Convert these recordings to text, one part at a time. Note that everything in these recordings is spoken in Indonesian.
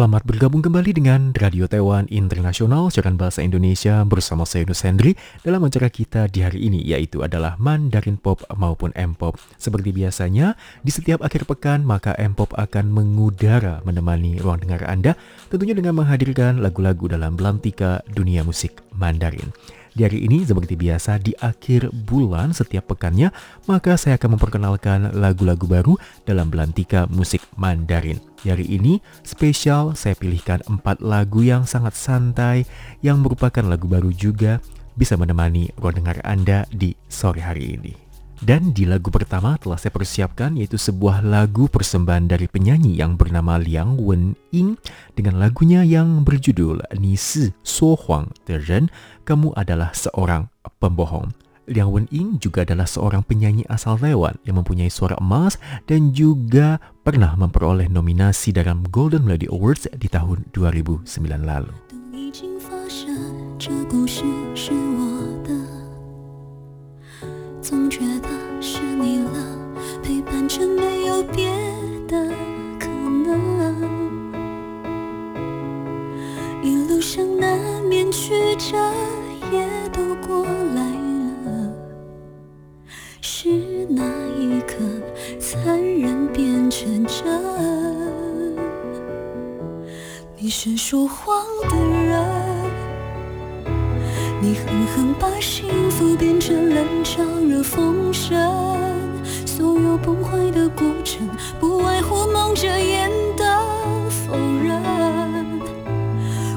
Selamat bergabung kembali dengan Radio Taiwan Internasional siaran bahasa Indonesia bersama saya Yunus Hendri dalam acara kita di hari ini yaitu adalah Mandarin Pop maupun M-Pop. Seperti biasanya, di setiap akhir pekan maka M-Pop akan mengudara menemani ruang dengar Anda tentunya dengan menghadirkan lagu-lagu dalam belantika dunia musik Mandarin. Di hari ini seperti biasa di akhir bulan setiap pekannya maka saya akan memperkenalkan lagu-lagu baru dalam belantika musik Mandarin. Di hari ini spesial saya pilihkan empat lagu yang sangat santai yang merupakan lagu baru juga bisa menemani ruang dengar Anda di sore hari ini. Dan di lagu pertama telah saya persiapkan yaitu sebuah lagu persembahan dari penyanyi yang bernama Liang Wenying dengan lagunya yang berjudul Ni Si So Huang de Ren, kamu adalah seorang pembohong. Liang Wenying juga adalah seorang penyanyi asal Taiwan yang mempunyai suara emas dan juga pernah memperoleh nominasi dalam Golden Melody Awards di tahun 2009 lalu. 总不外乎蒙着眼的否认。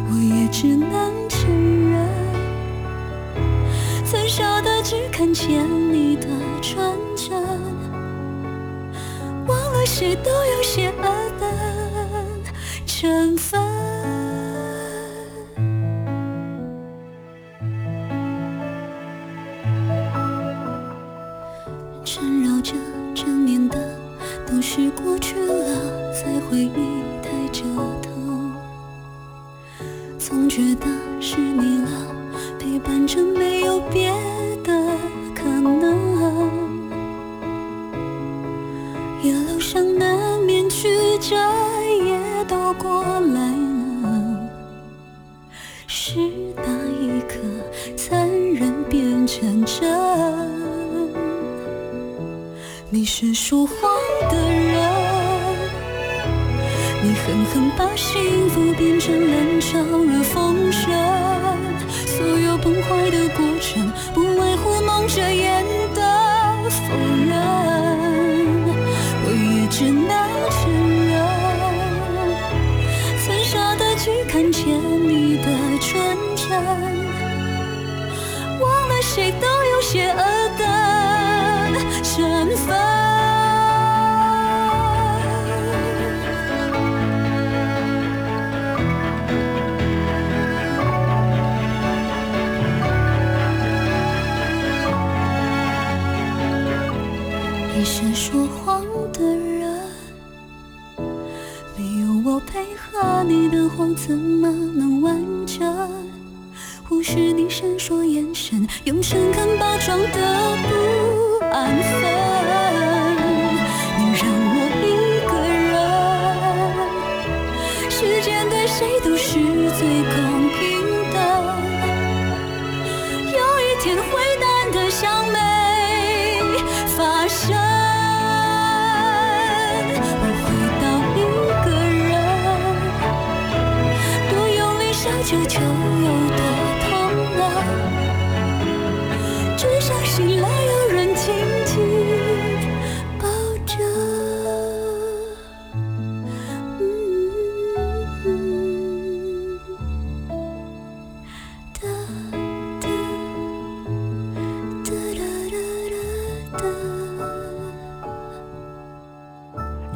我也只能承认，曾傻的只看前是你了，陪伴着没有别的可能。一路上难免曲折，也都过来了。是那一刻，残忍变成真。你是说谎。狠狠把幸福变成冷嘲热讽声，所有崩坏的过程，不外乎蒙着眼的否认。是你闪烁眼神，用诚恳包装的不安分。你让我一个人，时间对谁都是最公平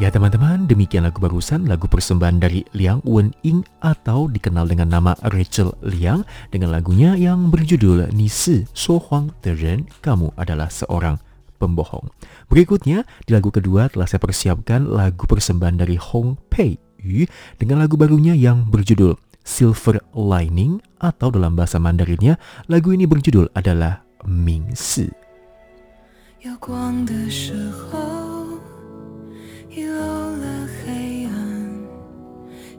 Ya teman-teman, demikian lagu barusan, lagu persembahan dari Liang Wen Ying atau dikenal dengan nama Rachel Liang dengan lagunya yang berjudul Ni Si So Huang de Ren, Kamu Adalah Seorang Pembohong. Berikutnya, di lagu kedua telah saya persiapkan lagu persembahan dari Hong Pei Yu dengan lagu barunya yang berjudul Silver Lining atau dalam bahasa Mandarinnya, lagu ini berjudul adalah Ming Si. 有光的时候 遗漏了黑暗，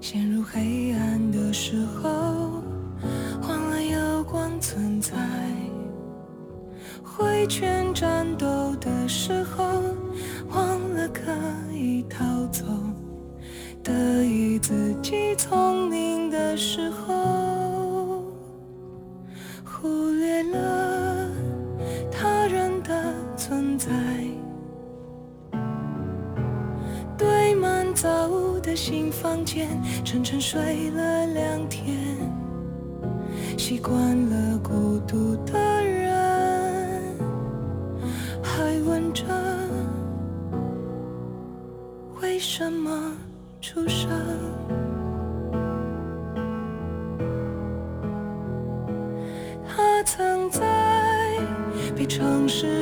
陷入黑暗的时候，忘了有光存在；挥拳战斗的时候，忘了可以逃走；得意自己聪明的时候，忽略了他人的存在。的新房间，沉沉睡了两天，习惯了孤独的人，还问着为什么出生。他曾在被城市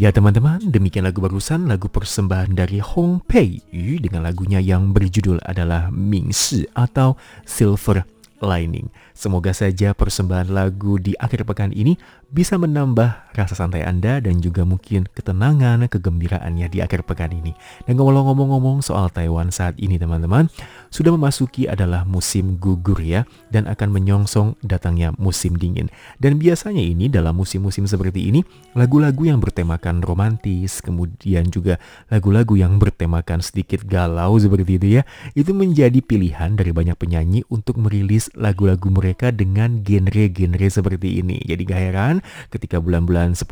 Ya teman-teman, demikian lagu barusan lagu persembahan dari Hong Pei Yu dengan lagunya yang berjudul adalah Ming Si atau Silver Lining. Semoga saja persembahan lagu di akhir pekan ini bisa menambah rasa santai Anda dan juga mungkin ketenangan, kegembiraannya di akhir pekan ini. Dan kalau ngomong-ngomong soal Taiwan saat ini teman-teman, sudah memasuki adalah musim gugur ya dan akan menyongsong datangnya musim dingin. Dan biasanya ini dalam musim-musim seperti ini lagu-lagu yang bertemakan romantis, kemudian juga lagu-lagu yang bertemakan sedikit galau seperti itu ya, itu menjadi pilihan dari banyak penyanyi untuk merilis lagu-lagu mereka dengan genre-genre seperti ini. Jadi gak heran ketika bulan-bulan 10,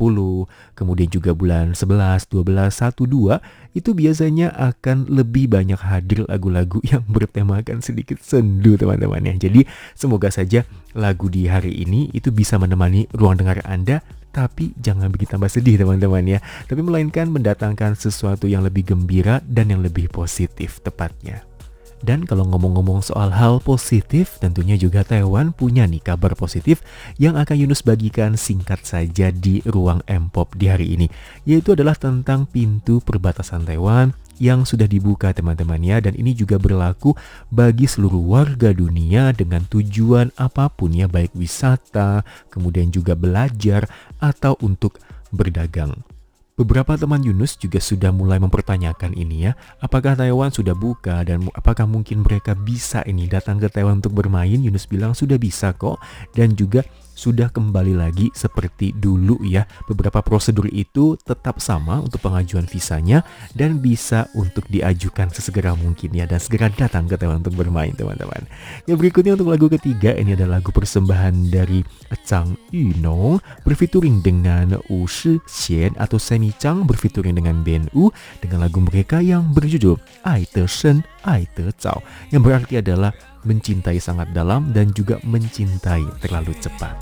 kemudian juga bulan 11, 12, 1, 2 itu biasanya akan lebih banyak hadir lagu-lagu yang bertemakan sedikit sendu teman-teman ya. Jadi semoga saja lagu di hari ini itu bisa menemani ruang dengar Anda tapi jangan bikin tambah sedih teman-teman ya. Tapi melainkan mendatangkan sesuatu yang lebih gembira dan yang lebih positif tepatnya. Dan kalau ngomong-ngomong soal hal positif, tentunya juga Taiwan punya nih kabar positif yang akan Yunus bagikan singkat saja di ruang M-Pop di hari ini. Yaitu adalah tentang pintu perbatasan Taiwan yang sudah dibuka teman-teman ya dan ini juga berlaku bagi seluruh warga dunia dengan tujuan apa pun ya baik wisata, kemudian juga belajar atau untuk berdagang. Beberapa teman Yunus juga sudah mulai mempertanyakan ini ya, apakah Taiwan sudah buka dan apakah mungkin mereka bisa ini datang ke Taiwan untuk bermain? Yunus bilang sudah bisa kok dan juga sudah kembali lagi seperti dulu ya. Beberapa prosedur itu tetap sama untuk pengajuan visanya dan bisa untuk diajukan sesegera mungkin ya dan segera datang ke teman untuk bermain teman-teman. Yang berikutnya untuk lagu ketiga ini adalah lagu persembahan dari Chang Yunong berfituring dengan Wu Shi Xian atau Semi Chang berfituring dengan Ben U dengan lagu mereka yang berjudul Ai Te Shen Ai Te Zhao yang berarti adalah mencintai sangat dalam dan juga mencintai terlalu cepat.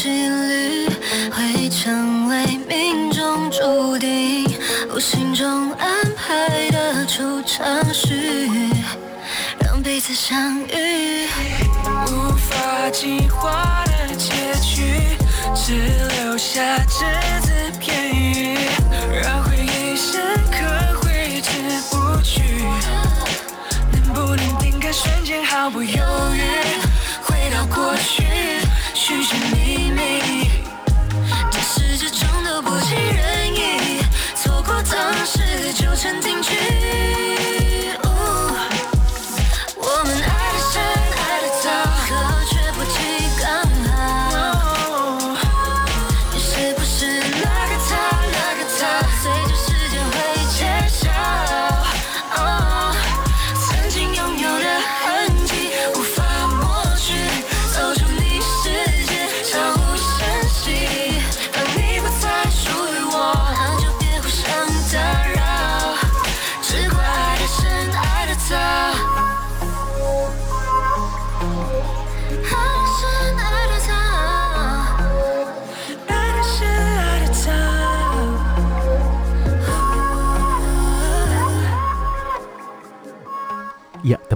几率会成为命中注定？无形中安排的出场序，让彼此相遇。无法计划的结局，只留下只字片语，让回忆深刻挥之不去。能不能定格瞬间毫不犹豫，回到过去，寻时就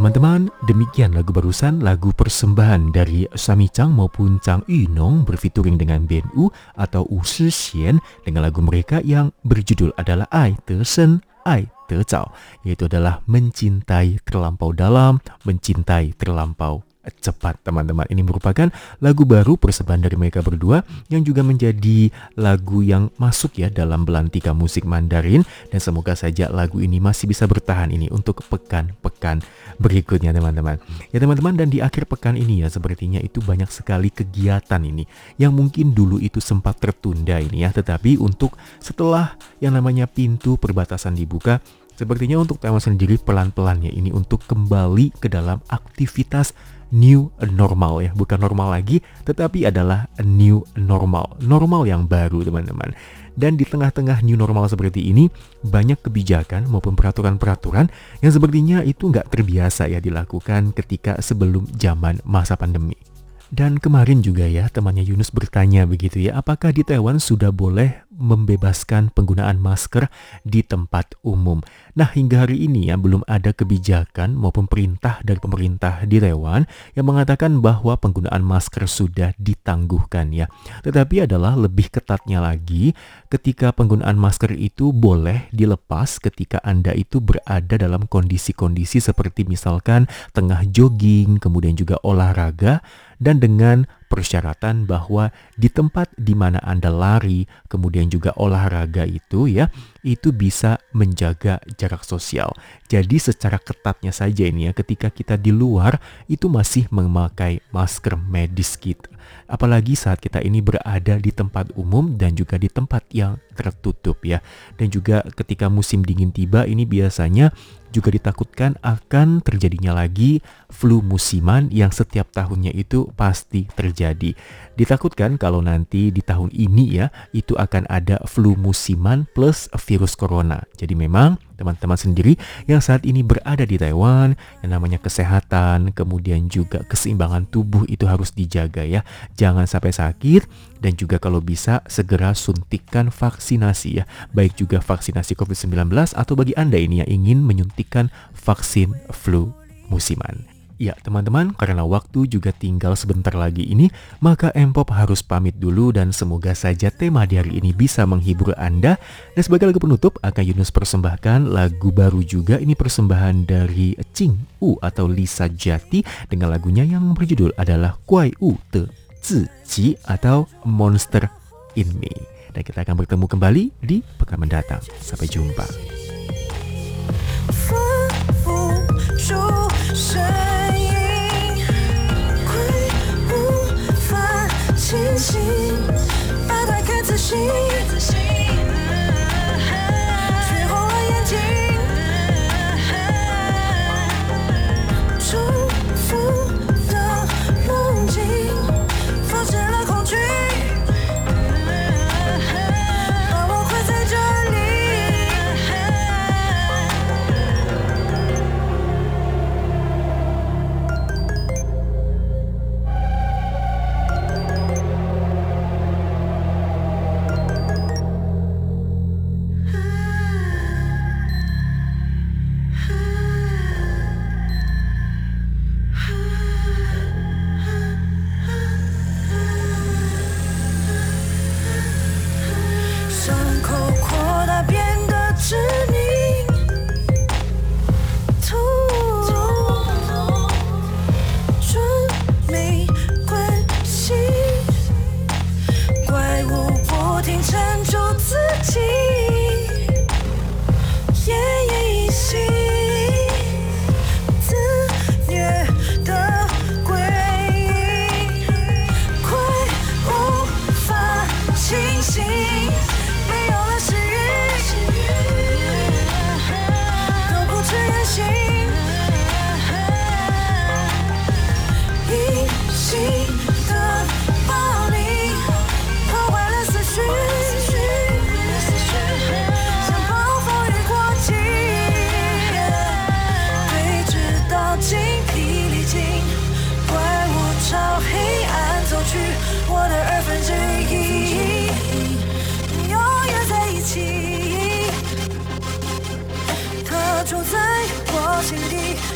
teman-teman, demikian lagu barusan, lagu persembahan dari Sami Chang maupun Chang Yunong berfituring dengan Ben U atau U Xian dengan lagu mereka yang berjudul adalah Ai Te Shen Ai Te Zhao, yaitu adalah mencintai terlampau dalam, mencintai terlampau cepat teman-teman. Ini merupakan lagu baru persembahan dari mereka berdua yang juga menjadi lagu yang masuk ya dalam belantika musik Mandarin. Dan semoga saja lagu ini masih bisa bertahan ini untuk pekan-pekan berikutnya teman-teman. Ya teman-teman dan di akhir pekan ini ya sepertinya itu banyak sekali kegiatan ini yang mungkin dulu itu sempat tertunda ini ya. Tetapi untuk setelah yang namanya pintu perbatasan dibuka Sepertinya untuk Taiwan sendiri pelan-pelan ya ini untuk kembali ke dalam aktivitas new normal ya, bukan normal lagi, tetapi adalah a new normal, normal yang baru teman-teman. Dan di tengah-tengah new normal seperti ini, banyak kebijakan maupun peraturan-peraturan yang sepertinya itu nggak terbiasa ya dilakukan ketika sebelum zaman masa pandemi. Dan kemarin juga ya temannya Yunus bertanya begitu ya, apakah di Taiwan sudah boleh membebaskan penggunaan masker di tempat umum? Nah hingga hari ini ya belum ada kebijakan maupun perintah dari pemerintah di Taiwan yang mengatakan bahwa penggunaan masker sudah ditangguhkan ya. Tetapi adalah lebih ketatnya lagi ketika penggunaan masker itu boleh dilepas ketika Anda itu berada dalam kondisi-kondisi seperti misalkan tengah jogging, kemudian juga olahraga dan dengan persyaratan bahwa di tempat di mana Anda lari, kemudian juga olahraga itu ya, itu bisa menjaga jarak sosial. Jadi secara ketatnya saja ini ya, ketika kita di luar itu masih memakai masker medis kita. Apalagi saat kita ini berada di tempat umum dan juga di tempat yang tertutup ya. Dan juga ketika musim dingin tiba ini biasanya juga ditakutkan akan terjadinya lagi flu musiman yang setiap tahunnya itu pasti terjadi. Ditakutkan kalau nanti di tahun ini ya, itu akan ada flu musiman plus virus corona. Jadi memang teman-teman sendiri yang saat ini berada di Taiwan, yang namanya kesehatan, kemudian juga keseimbangan tubuh itu harus dijaga ya. Jangan sampai sakit dan juga kalau bisa segera suntikan vaksinasi ya. Baik juga vaksinasi COVID-19 atau bagi Anda ini yang ingin menyuntikkan vaksin flu musiman. Ya teman-teman, karena waktu juga tinggal sebentar lagi ini, maka Empop harus pamit dulu dan semoga saja tema di hari ini bisa menghibur Anda. Dan sebagai lagu penutup, akan Yunus persembahkan lagu baru juga, ini persembahan dari Ching U atau Lisa Jati dengan lagunya yang berjudul adalah Kuai U Te Zi atau Monster in Me. Dan kita akan bertemu kembali di pekan mendatang. Sampai jumpa.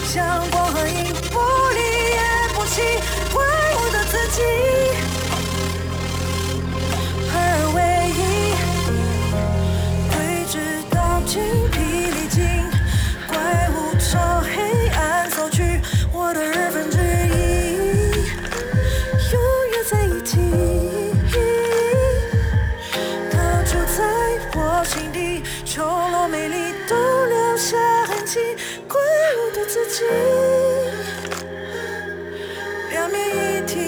像光怪物的自己，表面一体。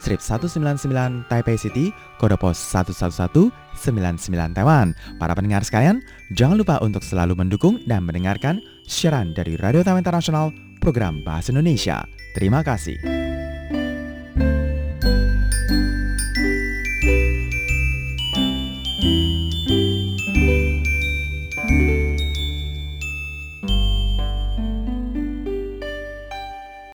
strip 199 Taipei City, kode pos 11199 Taiwan. Para pendengar sekalian, jangan lupa untuk selalu mendukung dan mendengarkan siaran dari Radio Taman Internasional program Bahasa Indonesia. Terima kasih.